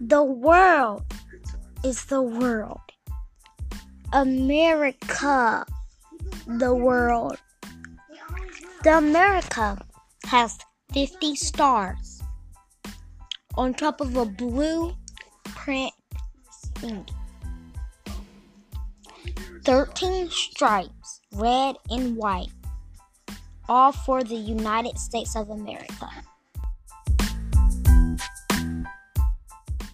The world is the world. America, the world. The America has 50 stars on top of a blue print 13 stripes, red and white, all for the United States of America.